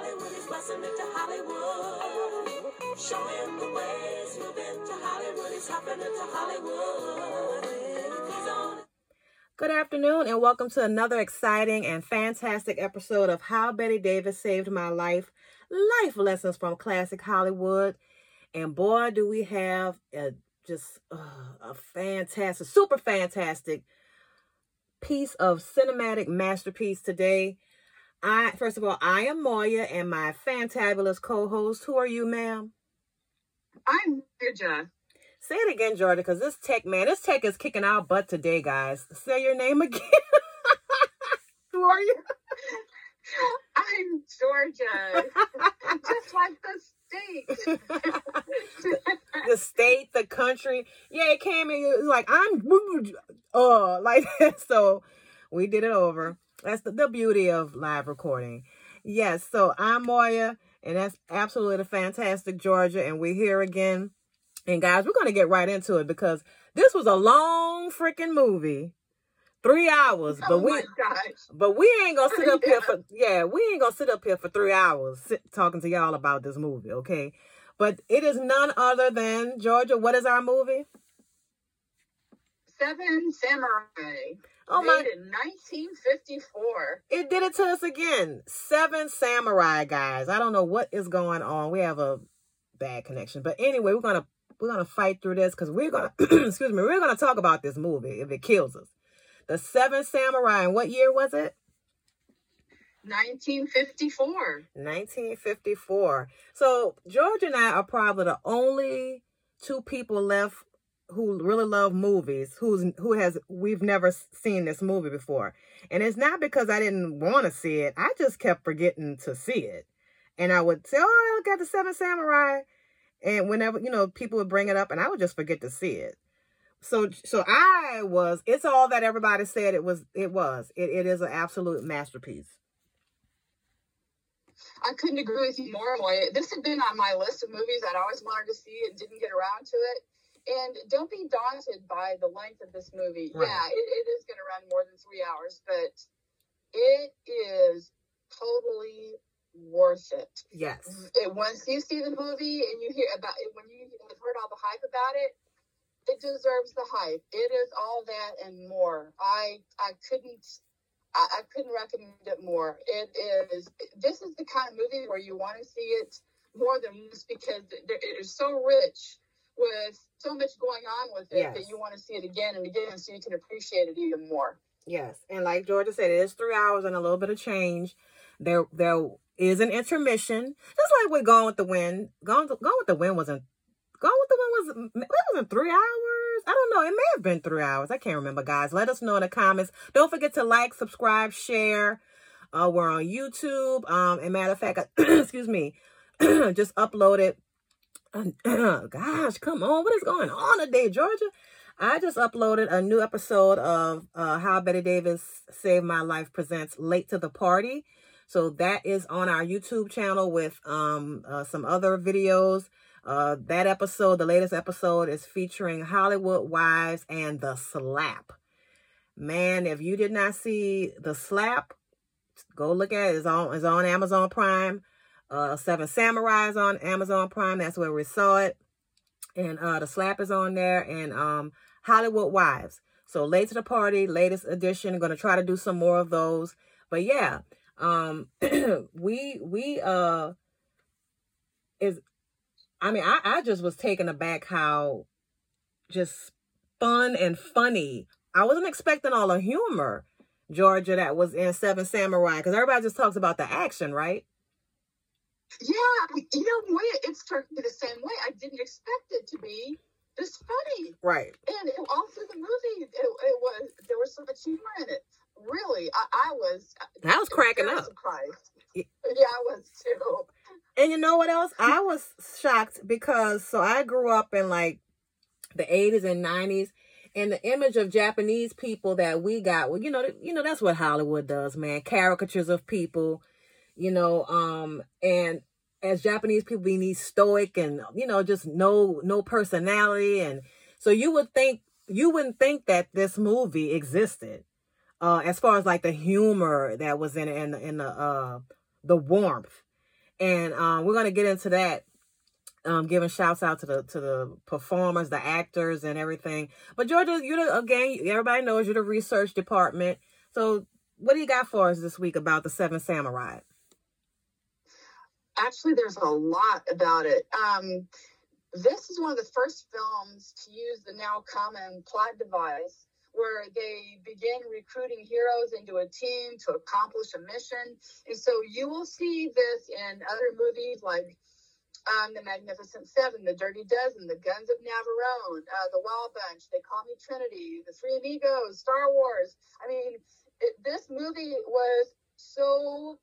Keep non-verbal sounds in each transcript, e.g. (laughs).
Hollywood, into Hollywood. Showing the ways, to Hollywood, Hollywood. Good afternoon, and welcome to another exciting and fantastic episode of How Bette Davis Saved My Life Life Lessons from Classic Hollywood. And boy, do we have a just uh, a fantastic, super fantastic piece of cinematic masterpiece today. I first of all, I am Moya, and my fantabulous co-host. Who are you, ma'am? I'm Georgia. Say it again, Georgia, because this tech man, this tech is kicking our butt today, guys. Say your name (laughs) again. Who are you? I'm Georgia. (laughs) Just like the state. (laughs) the state, the country. Yeah, it came in. It was like I'm, uh, like so. We did it over. That's the, the beauty of live recording. Yes. So I'm Moya, and that's absolutely the fantastic Georgia, and we're here again. And guys, we're gonna get right into it because this was a long freaking movie. Three hours, oh but oh we gosh. but we ain't gonna sit (laughs) up here for yeah, we ain't gonna sit up here for three hours sit, talking to y'all about this movie, okay? But it is none other than Georgia. What is our movie? Seven Samurai. Oh my! Made in 1954. It did it to us again. Seven Samurai guys. I don't know what is going on. We have a bad connection, but anyway, we're gonna we're gonna fight through this because we're gonna (clears throat) excuse me. We're gonna talk about this movie if it kills us. The Seven Samurai. And what year was it? 1954. 1954. So George and I are probably the only two people left who really love movies who's who has we've never seen this movie before. And it's not because I didn't want to see it. I just kept forgetting to see it. And I would say, "Oh, I look at the Seven Samurai." And whenever, you know, people would bring it up and I would just forget to see it. So so I was it's all that everybody said it was it was. It it is an absolute masterpiece. I couldn't agree with you more, Moya. This had been on my list of movies I'd always wanted to see and didn't get around to it. And don't be daunted by the length of this movie. Right. Yeah, it, it is going to run more than three hours, but it is totally worth it. Yes. it, once you see the movie and you hear about it, when you have heard all the hype about it, it deserves the hype. It is all that and more. I I couldn't I, I couldn't recommend it more. It is this is the kind of movie where you want to see it more than once because it is so rich with so much going on with it Yes. that you want to see it again and again so you can appreciate it even more. Yes, and like Georgia said, it is three hours and a little bit of change. There, there is an intermission, just like with Gone with the Wind. Gone, Gone with the Wind wasn't. Gone with the Wind was. It wasn't three hours. I don't know. It may have been three hours. I can't remember, guys. Let us know in the comments. Don't forget to like, subscribe, share. Uh, we're on YouTube. Um, and matter of fact, (clears throat) excuse me, (clears throat) just uploaded. (clears throat) gosh, come on! What is going on today, Georgia? I just uploaded a new episode of uh, How Bette Davis Saved My Life presents Late to the Party. So that is on our YouTube channel with um, uh, some other videos. Uh, that episode, the latest episode, is featuring Hollywood Wives and The Slap. Man, if you did not see The Slap, go look at it. It's on, it's on Amazon Prime. Uh, Seven Samurais on Amazon Prime. That's where we saw it. And uh, The Slap is on there. And um, Hollywood Wives. So late to the party, latest edition. To try to do some more of those. But yeah, um, (clears throat) we we uh is. I mean, I I just was taken aback how just fun and funny. I wasn't expecting all the humor, Georgia, that was in Seven Samurai, because everybody just talks about the action, right? Yeah, you know, Moya, it struck me the same way. I didn't expect it to be this funny. Right. And it, all through the movie, it, it was there was so much humor in it. Really, I, I was. I was cracking up. Surprised. Y- Yeah, I was too. And you know what else? I was shocked because so I grew up in like the 80s and 90s and the image of Japanese people that we got, well, you know, you know that's what Hollywood does, man. Caricatures of people, you know, um and as Japanese people we need stoic and you know just no no personality and so you would think you wouldn't think that this movie existed uh as far as like the humor that was in it and, and the uh the warmth and um, we're gonna get into that. Um, giving shouts out to the to the performers, the actors, and everything. But Georgia, you're again, everybody knows you're the research department. So, what do you got for us this week about the Seven Samurai? Actually, there's a lot about it. Um, this is one of the first films to use the now common plot device where they begin recruiting heroes into a team to accomplish a mission. And so you will see this in other movies like um, The Magnificent Seven, The Dirty Dozen, The Guns of Navarone, uh, The Wild Bunch, They Call Me Trinity, The Three Amigos, Star Wars. I mean, it, this movie was so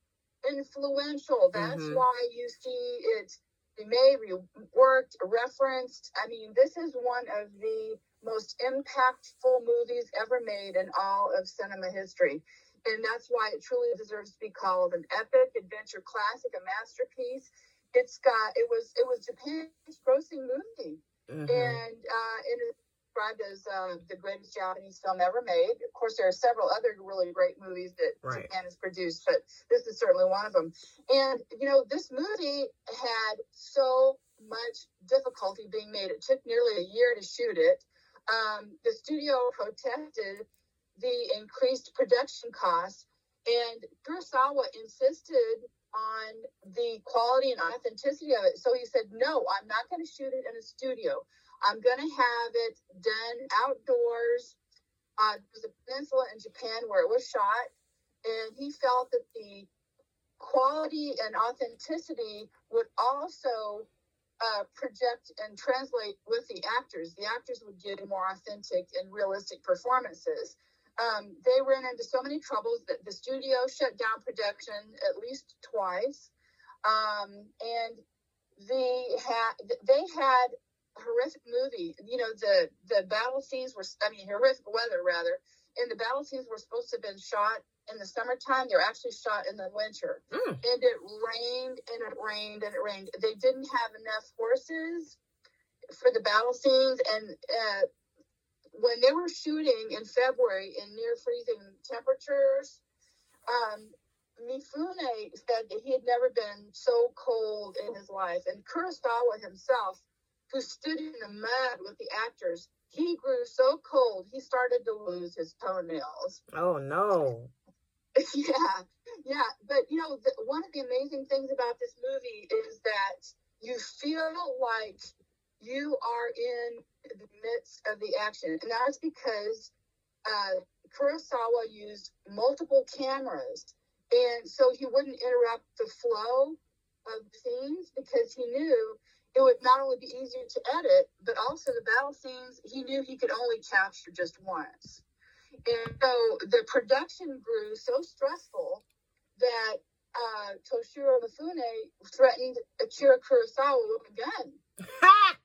influential. That's Mhm. why you see it remade, reworked, referenced. I mean, this is one of the most impactful movies ever made in all of cinema history. And that's why it truly deserves to be called an epic adventure classic, a masterpiece. It's got it was it was Japan's grossing movie Mhm. and uh, it is described as uh, the greatest Japanese film ever made. Of course, there are several other really great movies that Right. Japan has produced, but this is certainly one of them. And you know, this movie had so much difficulty being made. It took nearly a year to shoot it. Um, the studio protested the increased production costs, and Kurosawa insisted on the quality and authenticity of it. So he said, No, I'm not going to shoot it in a studio. I'm going to have it done outdoors. Uh, there's a peninsula in Japan where it was shot, and he felt that the quality and authenticity would also uh, project and translate with the actors. The actors would give more authentic and realistic performances. Um, they ran into so many troubles that the studio shut down production at least twice, um, and they had they had horrific movie. You know, the the battle scenes were I mean horrific weather rather, and the battle scenes were supposed to have been shot in the summertime. They're actually shot in the winter Mm. and it rained and it rained and it rained. They didn't have enough horses for the battle scenes, and uh, when they were shooting in February in near freezing temperatures, um, Mifune said that he had never been so cold in his life, and Kurosawa himself, who stood in the mud with the actors, he grew so cold he started to lose his toenails. Oh no. (laughs) yeah, yeah. But you know, the, one of the amazing things about this movie is that you feel like you are in the midst of the action, and that's because uh, Kurosawa used multiple cameras, and so he wouldn't interrupt the flow of scenes because he knew it would not only be easier to edit, but also the battle scenes he knew he could only capture just once. And so the production grew so stressful that uh, Toshiro Mifune threatened Akira Kurosawa with a gun. (laughs)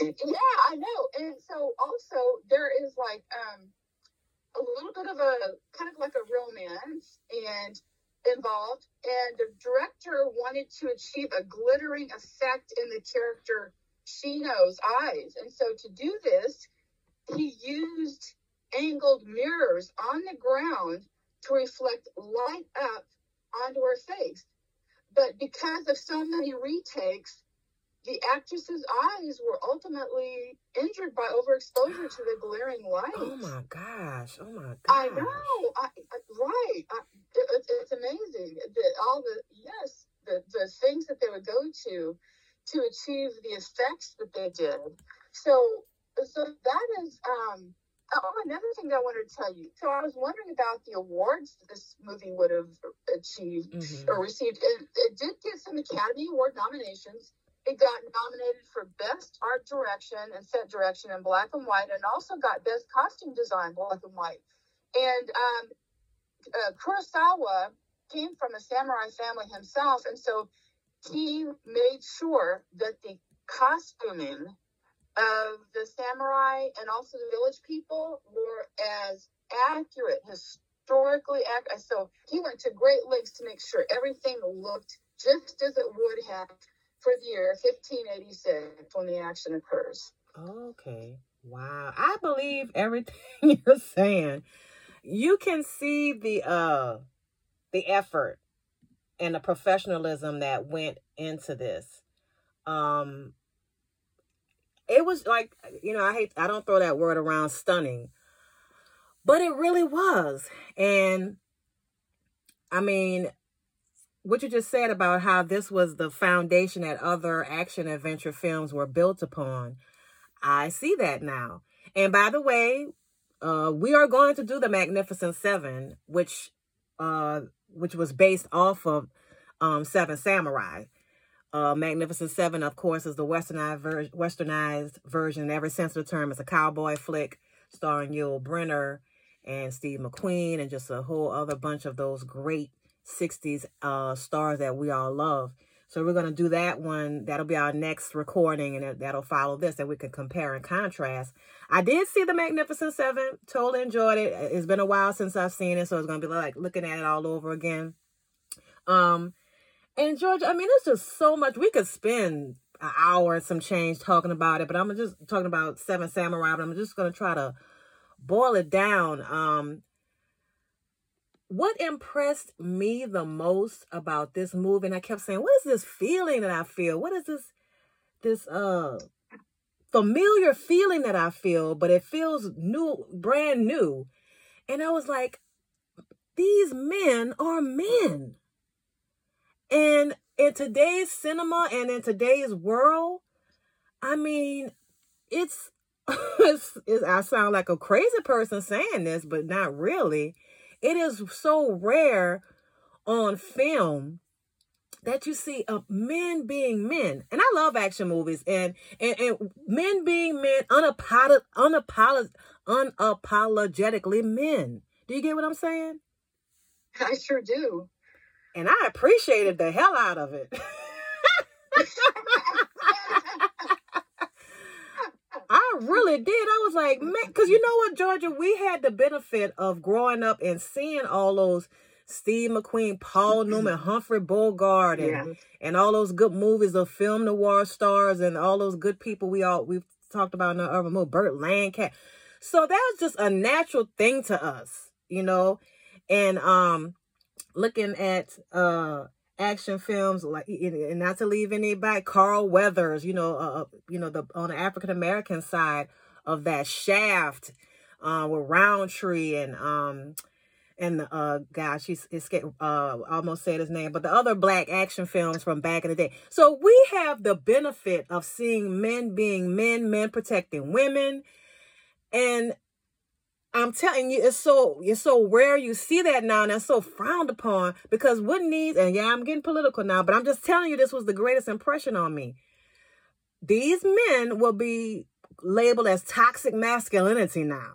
Yeah, I know. And so also there is like um, a little bit of a kind of like a romance and involved. And the director wanted to achieve a glittering effect in the character Shino's eyes. And so to do this, he used angled mirrors on the ground to reflect light up onto her face. But because of so many retakes, the actress's eyes were ultimately injured by overexposure to the glaring (gasps) oh light. Oh my gosh. Oh my gosh. I know. I, I, right. I, it, it's amazing. that all the, yes, the, the things that they would go to to achieve the effects that they did. So, so that is, um, oh, another thing I wanted to tell you. So I was wondering about the awards that this movie would have achieved Mhm. or received. It, it did get some Academy Award nominations. It got nominated for Best Art Direction and Set Direction in black and white, and also got Best Costume Design black and white. And um, uh, Kurosawa came from a samurai family himself, and so he made sure that the costuming of the samurai and also the village people were as accurate, historically accurate. So he went to great lengths to make sure everything looked just as it would have for the year 1586 when the action occurs. Okay. Wow. I believe everything (laughs) you're saying. You can see the uh the effort and the professionalism that went into this. Um, it was like you know I hate I don't throw that word around stunning, but it really was, and I mean what you just said about how this was the foundation that other action adventure films were built upon. I see that now. And by the way, uh, we are going to do the Magnificent Seven, which uh, which was based off of um, Seven Samurai. Uh, Magnificent Seven, of course, is the westernized, ver- westernized version. Ever since the term, it's a cowboy flick starring Yul Brynner and Steve McQueen, and just a whole other bunch of those great 60s uh, stars that we all love. So we're going to do that one. That'll be our next recording, and that'll follow this, and we can compare and contrast. I did see the Magnificent Seven. Totally enjoyed it. It's been a while since I've seen it, so it's going to be like looking at it all over again. Um, and George, I mean, it's just so much. We could spend an hour and some change talking about it, but I'm just talking about Seven Samurai. But I'm just going to try to boil it down. Um, what impressed me the most about this movie, and I kept saying, what is this feeling that I feel? What is this, this, uh, familiar feeling that I feel, but it feels new, brand new. And I was like, these men are men. And in today's cinema and in today's world, I mean, it's, it's, (laughs) it's I sound like a crazy person saying this, but not really it is so rare on film that you see uh, men being men. And I love action movies and and, and men being men unapolog- unapolog- unapologetically men. Do you get what I'm saying? I sure do. And I appreciated the hell out of it. (laughs) (laughs) I really did. I was like, man, because you know what, Georgia, we had the benefit of growing up and seeing all those Steve McQueen, Paul (clears throat) Newman, Humphrey Bogart, and Yeah. and all those good movies of film noir stars and all those good people we all we've talked about in the urban movie, Burt Lancaster. So that was just a natural thing to us, you know. And um, looking at uh action films like and not to leave anybody carl weathers you know uh, uh, you know the on the african american side of that shaft uh with roundtree and um and the uh gosh he's escaped uh almost said his name but the other black action films from back in the day. So we have the benefit of seeing men being men men protecting women and I'm telling you, it's so it's so rare you see that now, and that's so frowned upon because what needs and yeah, I'm getting political now, but I'm just telling you, this was the greatest impression on me. These men will be labeled as toxic masculinity now.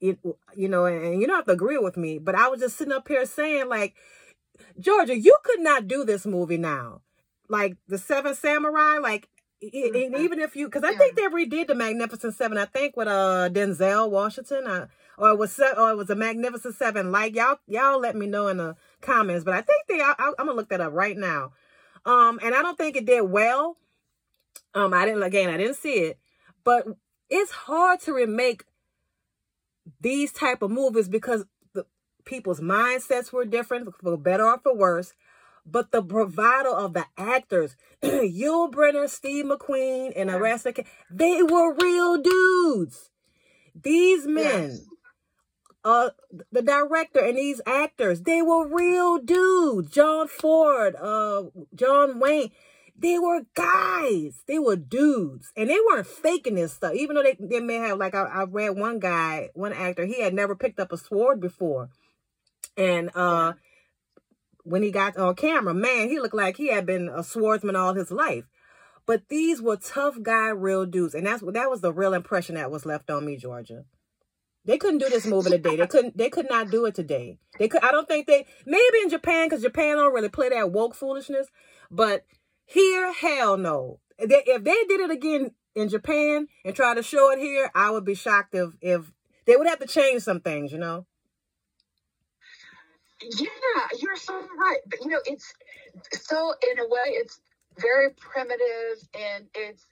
It, you know, and you don't have to agree with me, but I was just sitting up here saying, like, Georgia, you could not do this movie now. Like the Seven Samurai, like and even if you because I Yeah. think they redid the Magnificent Seven. I think with uh Denzel Washington, uh, or it was se- or it was a Magnificent Seven. Like y'all y'all let me know in the comments. But I think they I, I'm gonna look that up right now. Um, and I don't think it did well. Um, I didn't again I didn't see it, but it's hard to remake these type of movies because the people's mindsets were different for better or for worse but the bravado of the actors, (clears throat) Yul Brynner, Steve McQueen, and the rest of the, they were real dudes. These men, Yes. Uh, the director and these actors, they were real dudes. John Ford, uh, John Wayne, they were guys. They were dudes, and they weren't faking this stuff. Even though they, they may have, like I, I read one guy, one actor, he had never picked up a sword before, and uh when he got on camera, man, he looked like he had been a swordsman all his life. But these were tough guy, real dudes, and that's that was the real impression that was left on me, Georgia. They couldn't do this movie today. They couldn't. They could not do it today. They could. I don't think they. Maybe in Japan, because Japan don't really play that woke foolishness. But here, hell no. They, if they did it again in Japan and try to show it here, I would be shocked if if they would have to change some things. You know. Yeah, you're so right. But you know, it's so in a way, it's very primitive and it's,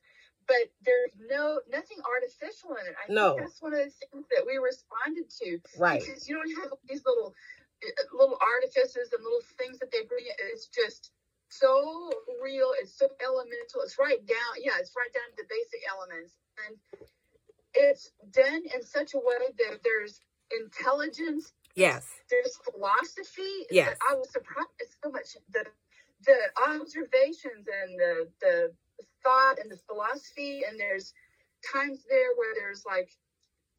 but there's no nothing artificial in it. I No. think that's one of the things that we responded to. Right. Because you don't have these little uh, little artifices and little things that they bring. in, It's just so real. It's so elemental. It's right down. Yeah, it's right down to the basic elements, and it's done in such a way that there's intelligence Yes. there's philosophy. Yes. I was surprised so much the the observations and the the thought and the philosophy and there's times there where there's like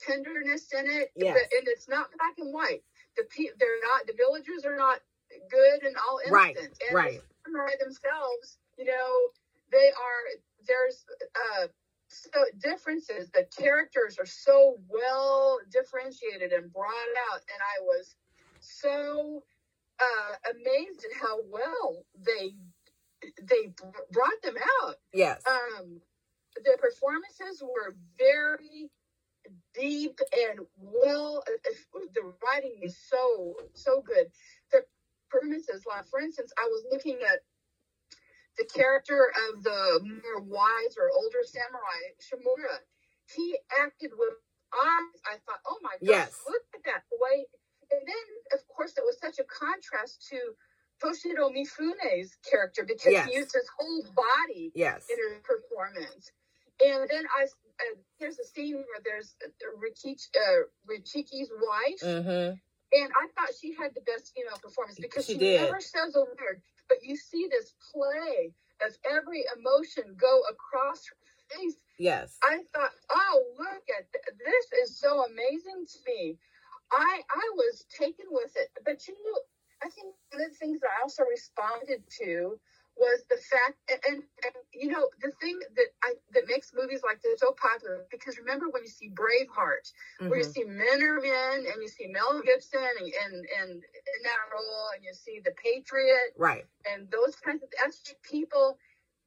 tenderness in it. Yes. and it's not black and white. The pe- they're not the villagers are not good and all. Right, And right. the themselves, you know, they are there's uh so differences the characters are so well differentiated and brought out and i was so uh amazed at how well they they brought them out. Yes. um the performances were very deep and well uh, uh, the writing is so so good. The performances like for instance i was looking at the character of the more wise or older samurai shimura. He acted with eyes. I thought oh my gosh Yes. look at that! The way and then of course it was such a contrast to toshiro mifune's character because Yes. he used his whole body yes. in her performance. And then I, uh, there's a scene where there's uh, Rikichi, uh, Rikichi's wife, Mm-hmm. and I thought she had the best female performance because She she, did. never says a word, but you see this play of every emotion go across her face. Yes. I thought, oh, look at th- this is so amazing to me. I I was taken with it, but you know, I think one of the things that I also responded to was the fact, and, and, and you know, the thing that I that makes movies like this so popular because remember when you see Braveheart, where you Mhm. see men are men, and you see Mel Gibson and and, and in that role, and you see the Patriot, Right. and those kinds of that's people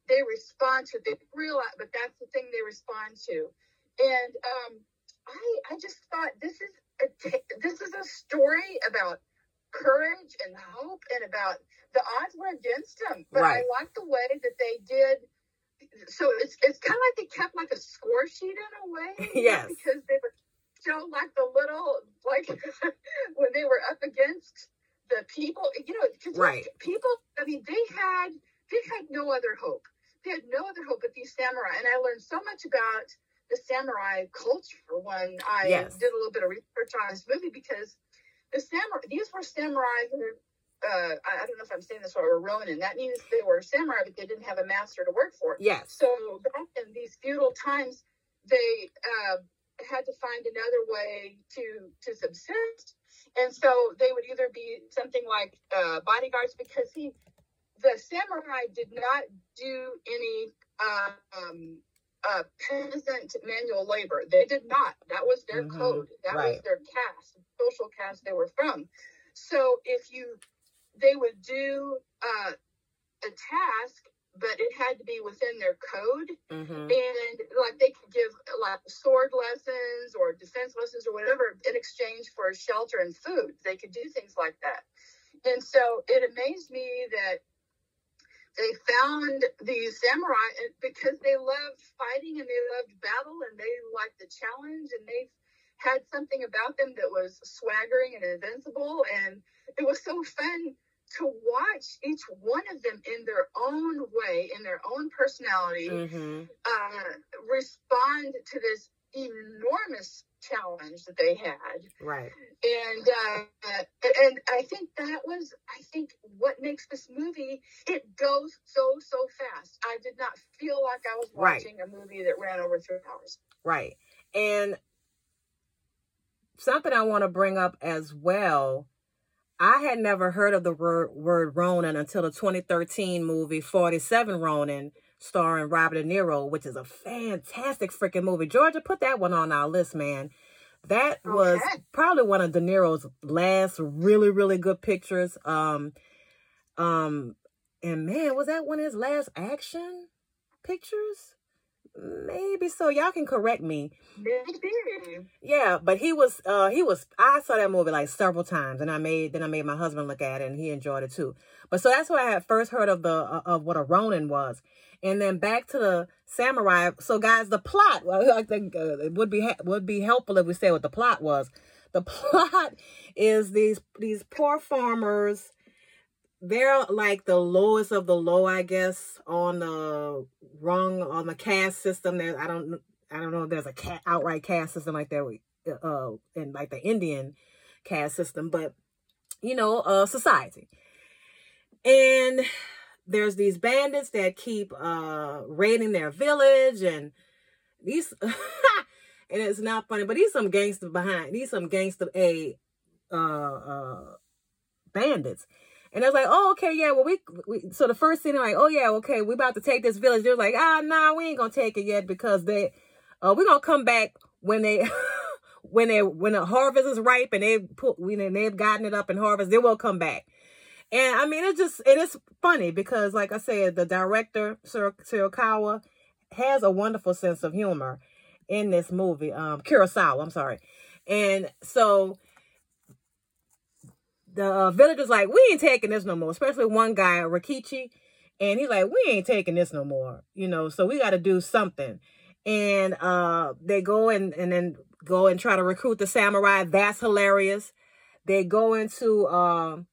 they respond to they realize but that's the thing they respond to and um i i just thought this is a this is a story about courage and hope and about the odds were against them but Right. i like the way that they did so it's it's kind of like they kept like a score sheet in a way (laughs) Yes. because they would show like the little like (laughs) when they were up against the people you know because Right. people i mean they had they had no other hope they had no other hope but these samurai and i learned so much about the samurai culture when i Yes. did a little bit of research on this movie because the samurai these were samurai who uh, I, don't know if I'm saying this right, were Ronin. That means they were samurai, but they didn't have a master to work for. Yes. So back in these feudal times, they uh, had to find another way to to subsist, and so they would either be something like uh, bodyguards because he, the samurai, did not do any uh, um, uh, peasant manual labor. They did not. That was their Mhm. code. That was their caste, social caste they were from. So if you, they would do uh, a task, but it had to be within their code Mm-hmm. and like they could give like sword lessons or defense lessons or whatever in exchange for shelter and food they could do things like that and so it amazed me that they found these samurai because they loved fighting and they loved battle and they liked the challenge and they had something about them that was swaggering and invincible and it was so fun to watch each one of them in their own way in their own personality Mm-hmm. uh, respond to this enormous challenge that they had Right. and uh, and I think that was I think what makes this movie it goes so so fast. I did not feel like I was Right. watching a movie that ran over three hours. Right. And something I want to bring up as well. I had never heard of the word, word Ronin until the 2013 movie 47 Ronin, starring Robert De Niro, which is a fantastic freaking movie. Georgia, put that one on our list, man. That was probably one of De Niro's last really, really good pictures. Um, um, and man, was that one of his last action pictures? Maybe so. Y'all can correct me. Yeah, but he was uh he was I saw that movie like several times and I made then I made my husband look at it and he enjoyed it too. But so that's where I had first heard of the uh, of what a Ronin was. And then back to the samurai. So guys, the plot well, I think uh, it would be ha- would be helpful if we say what the plot was. the (laughs) plot is these these poor farmers they're like the lowest of the low i guess on the rung on the caste system. There i don't i don't know if there's a cat outright caste system like that uh in like the indian caste system but you know uh society. And there's these bandits that keep uh raiding their village and these (laughs) and it's not funny but these some gangster behind these some gangster a uh uh bandits and I was like, oh, okay, yeah, well, we, we so the first scene, like, oh, yeah, okay, we about to take this village. They're like, ah, nah, we ain't gonna take it yet because they, uh, we're gonna come back when they, (laughs) when they, when the harvest is ripe and they put, when they've gotten it up in harvest, they will come back. And I mean, it's just, it is funny because, like I said, the director, Kurosawa, has a wonderful sense of humor in this movie. Um, Kurosawa, I'm sorry. And so the uh, villagers like, we ain't taking this no more. Especially one guy, Rikichi, and he's like, we ain't taking this no more. You know, so we got to do something. And uh, they go and and then go and try to recruit the samurai. That's hilarious. They go into um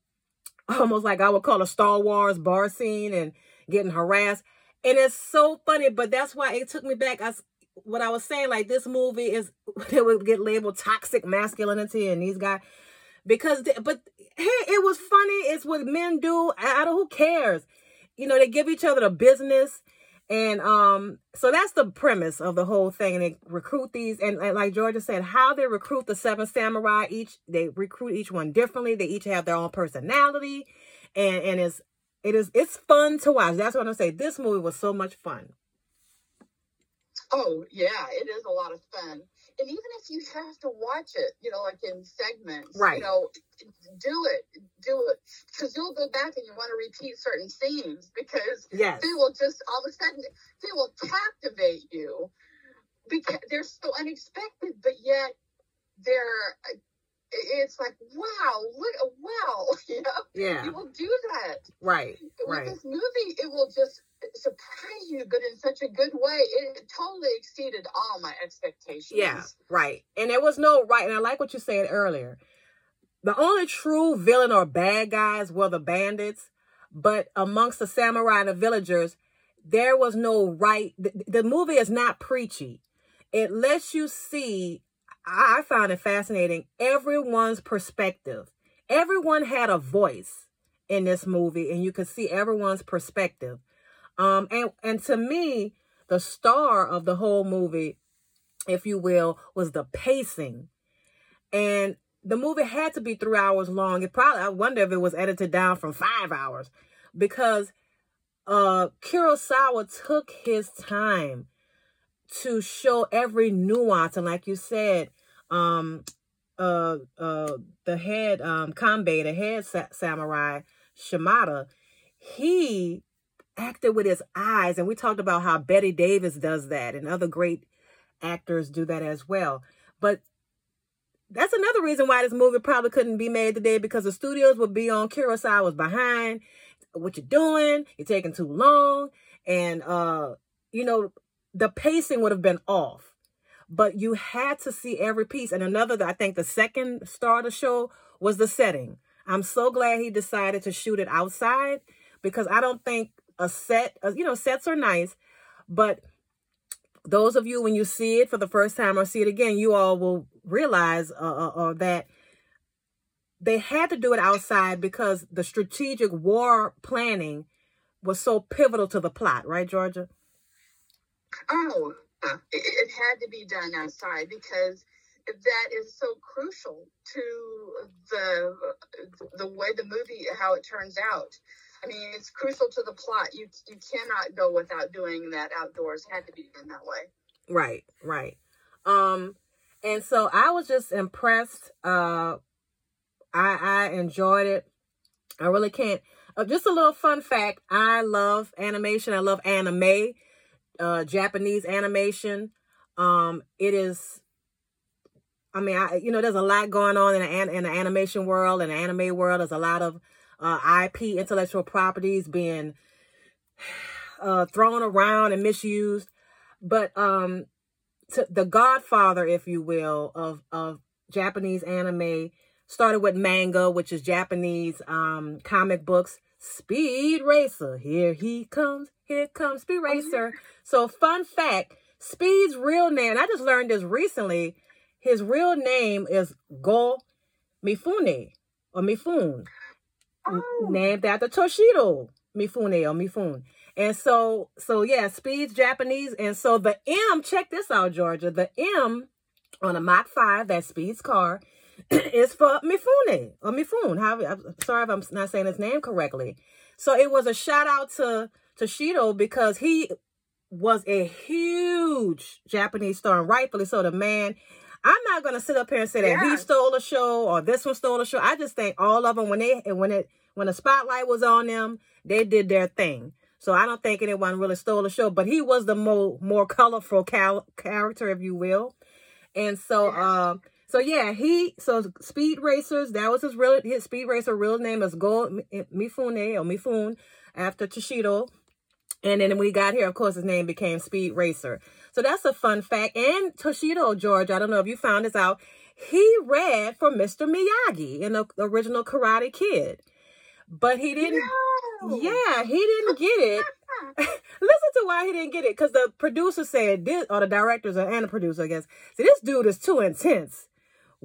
(laughs) almost like I would call a Star Wars bar scene and getting harassed. And it's so funny, but that's why it took me back. I, what I was saying, like this movie is, (laughs) it would get labeled toxic masculinity and these guys, because, they, but hey, it was funny. It's what men do. I, I don't, who cares? You know, they give each other the business and um, so that's the premise of the whole thing. And they recruit these, and, and, like Georgia said, how they recruit the seven samurai. Each they recruit each one differently. They each have their own personality, and and it's it is it's fun to watch. That's what I'm saying. This movie was so much fun. Oh yeah, it is a lot of fun and even if you have to watch it, you know, like in segments, right? You know, do it, do it, because you'll go back and you want to repeat certain scenes because yes. they will just all of a sudden they will captivate you because they're so unexpected, but yet they're. It's like wow, look, wow, (laughs) you know, yeah, you will do that, right? With right. this movie, it will just surprise you, but in such a good way. It totally exceeded all my expectations. Yeah, right. And there was no right. And I like what you said earlier. The only true villain or bad guys were the bandits, but amongst the samurai and the villagers, there was no right. The, the movie is not preachy. It lets you see. I, I found it fascinating. Everyone's perspective. Everyone had a voice in this movie, and you could see everyone's perspective. Um, and and to me, the star of the whole movie, if you will, was the pacing. And the movie had to be three hours long. It probably I wonder if it was edited down from five hours because uh Kurosawa took his time to show every nuance. And like you said, um uh uh the head um Kanbei, the head sa- samurai, Shimada, he acted with his eyes. And we talked about how Bette Davis does that and other great actors do that as well. But that's another reason why this movie probably couldn't be made today because the studios would be on Kurosawa's behind. What you're doing, you're taking too long. And, uh, you know, the pacing would have been off. But you had to see every piece. And another, I think the second star of the show was the setting. I'm so glad he decided to shoot it outside because I don't think a set, uh, you know, sets are nice, but those of you when you see it for the first time or see it again, you all will realize uh, uh, uh, that they had to do it outside because the strategic war planning was so pivotal to the plot, right, Georgia? Oh, it, it had to be done outside because that is so crucial to the the way the movie how it turns out. I mean, it's crucial to the plot. You you cannot go without doing that outdoors. It had to be done that way. Right, right. Um, and so I was just impressed. Uh, I I enjoyed it. I really can't. Uh, just a little fun fact: I love animation. I love anime, uh, Japanese animation. Um, it is. I mean, I you know, there's a lot going on in the in the animation world and anime world. There's a lot of uh, IP, intellectual properties being (sighs) uh, thrown around and misused. But um, the godfather, if you will, of of Japanese anime. Started with manga, which is Japanese um, comic books. Speed Racer, here he comes, here comes Speed oh, Racer. So, fun fact Speed's real name, and I just learned this recently, his real name is Go Mifune or Mifune, Oh, named after Toshido Mifune or Mifune. And so, so yeah, Speed's Japanese. And so the M, check this out, Georgia. The M on a Mach 5, that Speed's car, (clears throat) is for Mifune or Mifune. How, I'm sorry if I'm not saying his name correctly. So it was a shout out to Toshido because he was a huge Japanese star, and rightfully so. The man, I'm not gonna sit up here and say that he stole a show or this one stole a show. I just think all of them when they when it when the spotlight was on them, they did their thing. So I don't think anyone really stole the show, but he was the more more colorful cal- character, if you will. And so, Yes. um, so yeah, he so Speed Racers. That was his real his Speed Racer real name is Go Mifune or Mifune after Toshido. And then when he got here, of course, his name became Speed Racer. So that's a fun fact. And Toshido, George, I don't know if you found this out. He read for Mr. Miyagi in the original Karate Kid, but he didn't. no. Yeah, he didn't get it. (laughs) Listen to why he didn't get it, because the producer said this, or the directors and the producer, I guess, said this dude is too intense.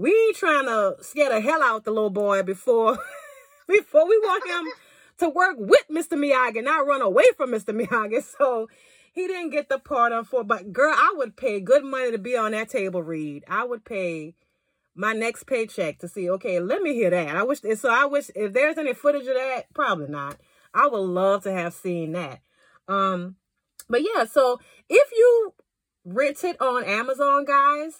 We trying to scare the hell out the little boy before, (laughs) before we want him to work with Mr. Miyagi, not run away from Mr. Miyagi. (laughs) So he didn't get the part on for. But girl, I would pay good money to be on that table read. I would pay my next paycheck to see. Okay, let me hear that. I wish. So I wish if there's any footage of that, probably not. I would love to have seen that. Um, but yeah, so if you rent it on Amazon, guys,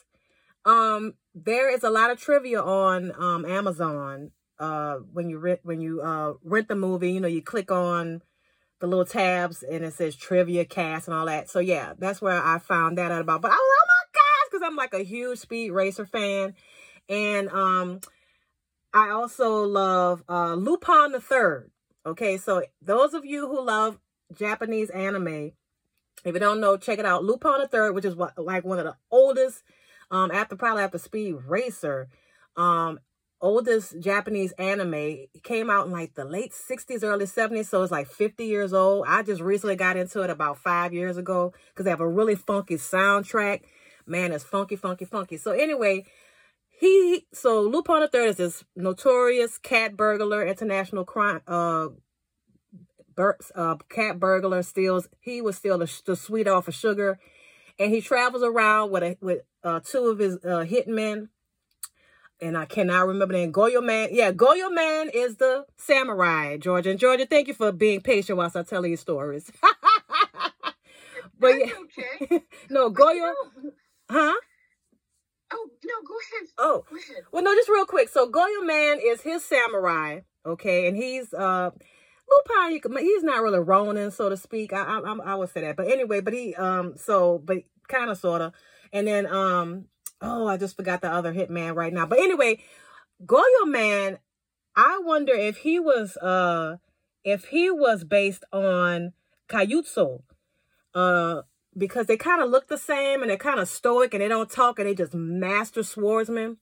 um, there is a lot of trivia on um Amazon. Uh, when you rent when you uh rent the movie, you know, you click on the little tabs and it says trivia cast and all that. So yeah, that's where I found that out about. But I was oh my gosh, because I'm like a huge Speed Racer fan, and um, I also love uh Lupin the Third. Okay, so those of you who love Japanese anime, if you don't know, check it out. Lupin the Third, which is what like one of the oldest, um, after probably after Speed Racer, um, oldest Japanese anime. Came out in like the late 60s, early 70s, so it's like 50 years old. I just recently got into it about five years ago because they have a really funky soundtrack. Man, it's funky, funky, funky. So anyway, he so Lupin the Third is this notorious cat burglar, international crime, uh, bur- uh, cat burglar. Steals. He was steal the, the sweet off of sugar, and he travels around with a with uh, two of his uh, hitmen. And I cannot remember the name. Goemon. Yeah, Goemon is the samurai, Georgia. And Georgia, thank you for being patient whilst I tell you stories. (laughs) but yeah, okay. (laughs) no, Goyo, huh? oh no, go ahead. Oh, Go ahead. Well, no, just real quick. So Goemon is his samurai, okay, and he's uh He's not really Ronin, so to speak. I, I I I would say that, but anyway, but he um so but kind of sorta, and then um oh I just forgot the other hitman right now. But anyway, Goemon, I wonder if he was uh if he was based on Kayutsu, uh because they kind of look the same and they're kind of stoic and they don't talk and they just master swordsmen.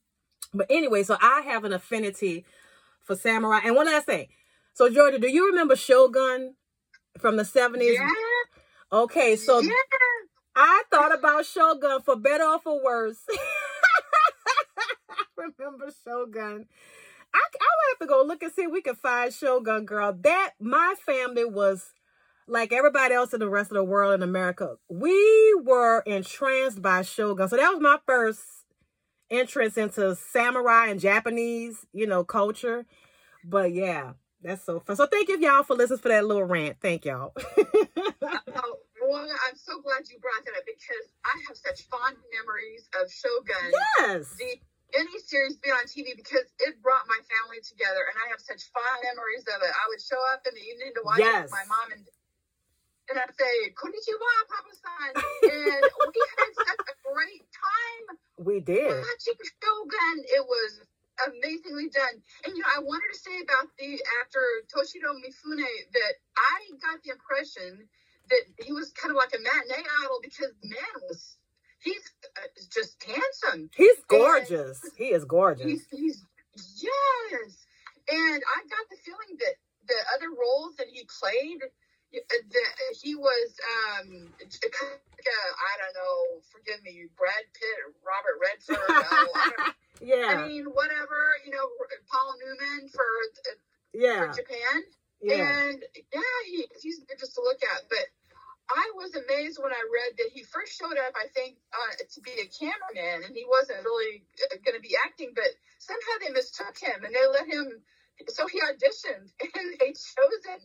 But anyway, so I have an affinity for samurai. And one last thing. So Georgia, do you remember Shogun from the 70s? Yeah, Okay, so yeah. I thought about Shogun for better or for worse. (laughs) I remember Shogun. I, I would have to go look and see if we can find Shogun, girl. That my family was like everybody else in the rest of the world in America. We were entranced by Shogun. So that was my first entrance into samurai and Japanese, you know, culture. But yeah, that's so fun. So thank you y'all for listening for that little rant. Thank y'all. (laughs) Oh, well, I'm so glad you brought that up because I have such fond memories of Shogun. yes. the any series be on TV because it brought my family together, and I have such fond memories of it. I would show up in the evening to watch it with my mom, and and I'd say "Konnichiwa, Papa-san," (laughs) and we had such a great time We did. watching Shogun. It was amazingly done. And you know, I wanted to say about the actor Toshido Mifune that I got the impression that he was kind of like a matinee idol because the man was he's uh, just handsome. He's gorgeous. He is gorgeous. He's, he's yes, and I got the feeling that the other roles that he played, uh, he was um, kind of like a, I don't know, forgive me, Brad Pitt, or Robert Redford. oh, I, (laughs) Yeah, I mean, whatever, you know, Paul Newman for for yeah, Japan. yeah. And yeah, he, he's just to look at. But I was amazed when I read that he first showed up, I think, uh, to be a cameraman, and he wasn't really going to be acting, but somehow they mistook him and they let him. So he auditioned (laughs) and they chose him.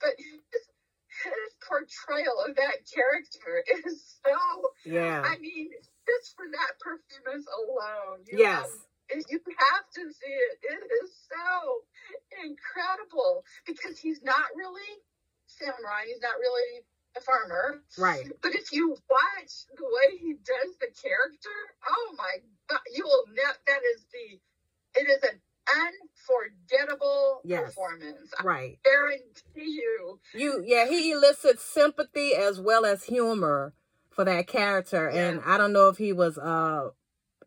But his, his portrayal of that character is so. Yeah. I mean, just for that performance alone, you Yes. have you have to see it. It is so incredible because he's not really samurai. He's not really a farmer. Right. But if you watch the way he does the character, oh my god, you will net that is the it is an unforgettable Yes. performance. I Right. guarantee you. You yeah, he elicits sympathy as well as humor for that character. And I don't know if he was uh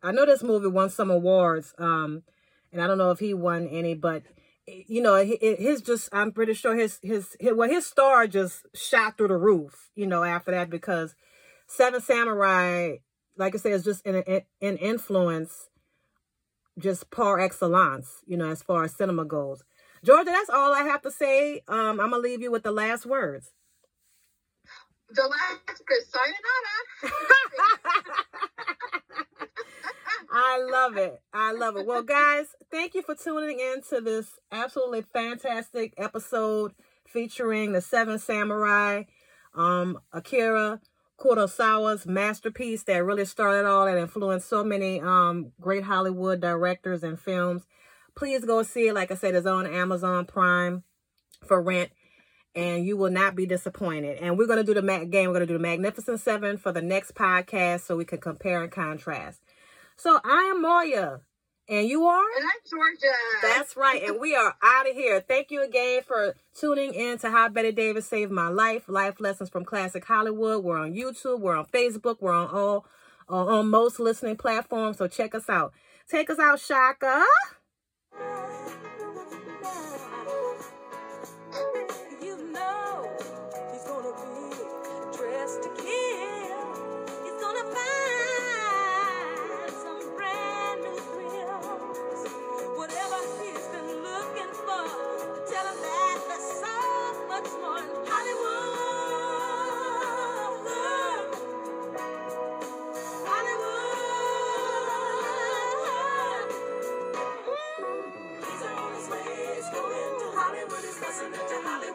I know this movie won some awards, um, and I don't know if he won any, but you know, hi- his just I'm pretty sure his his, his well his star just shot through the roof, you know, after that because Seven Samurai, like I said, is just an an influence just par excellence, you know, as far as cinema goes. Georgia, that's all I have to say. Um, I'm gonna leave you with the last words. The last sayonara. (laughs) I love it. I love it. Well, guys, thank you for tuning in to this absolutely fantastic episode featuring the Seven Samurai, um, Akira Kurosawa's masterpiece that really started all that influenced so many um great Hollywood directors and films. Please go see it. Like I said, it's on Amazon Prime for rent. And you will not be disappointed. And we're going to do the Mac game. We're going to do the Magnificent Seven for the next podcast so we can compare and contrast. So I am Moya, and you are? And I'm Georgia. That's right. And we are out of here. Thank you again for tuning in to How Bette Davis Saved My Life, Life Lessons from Classic Hollywood. We're on YouTube, we're on Facebook, we're on all uh, on most listening platforms. So check us out. Take us out, Shaka. You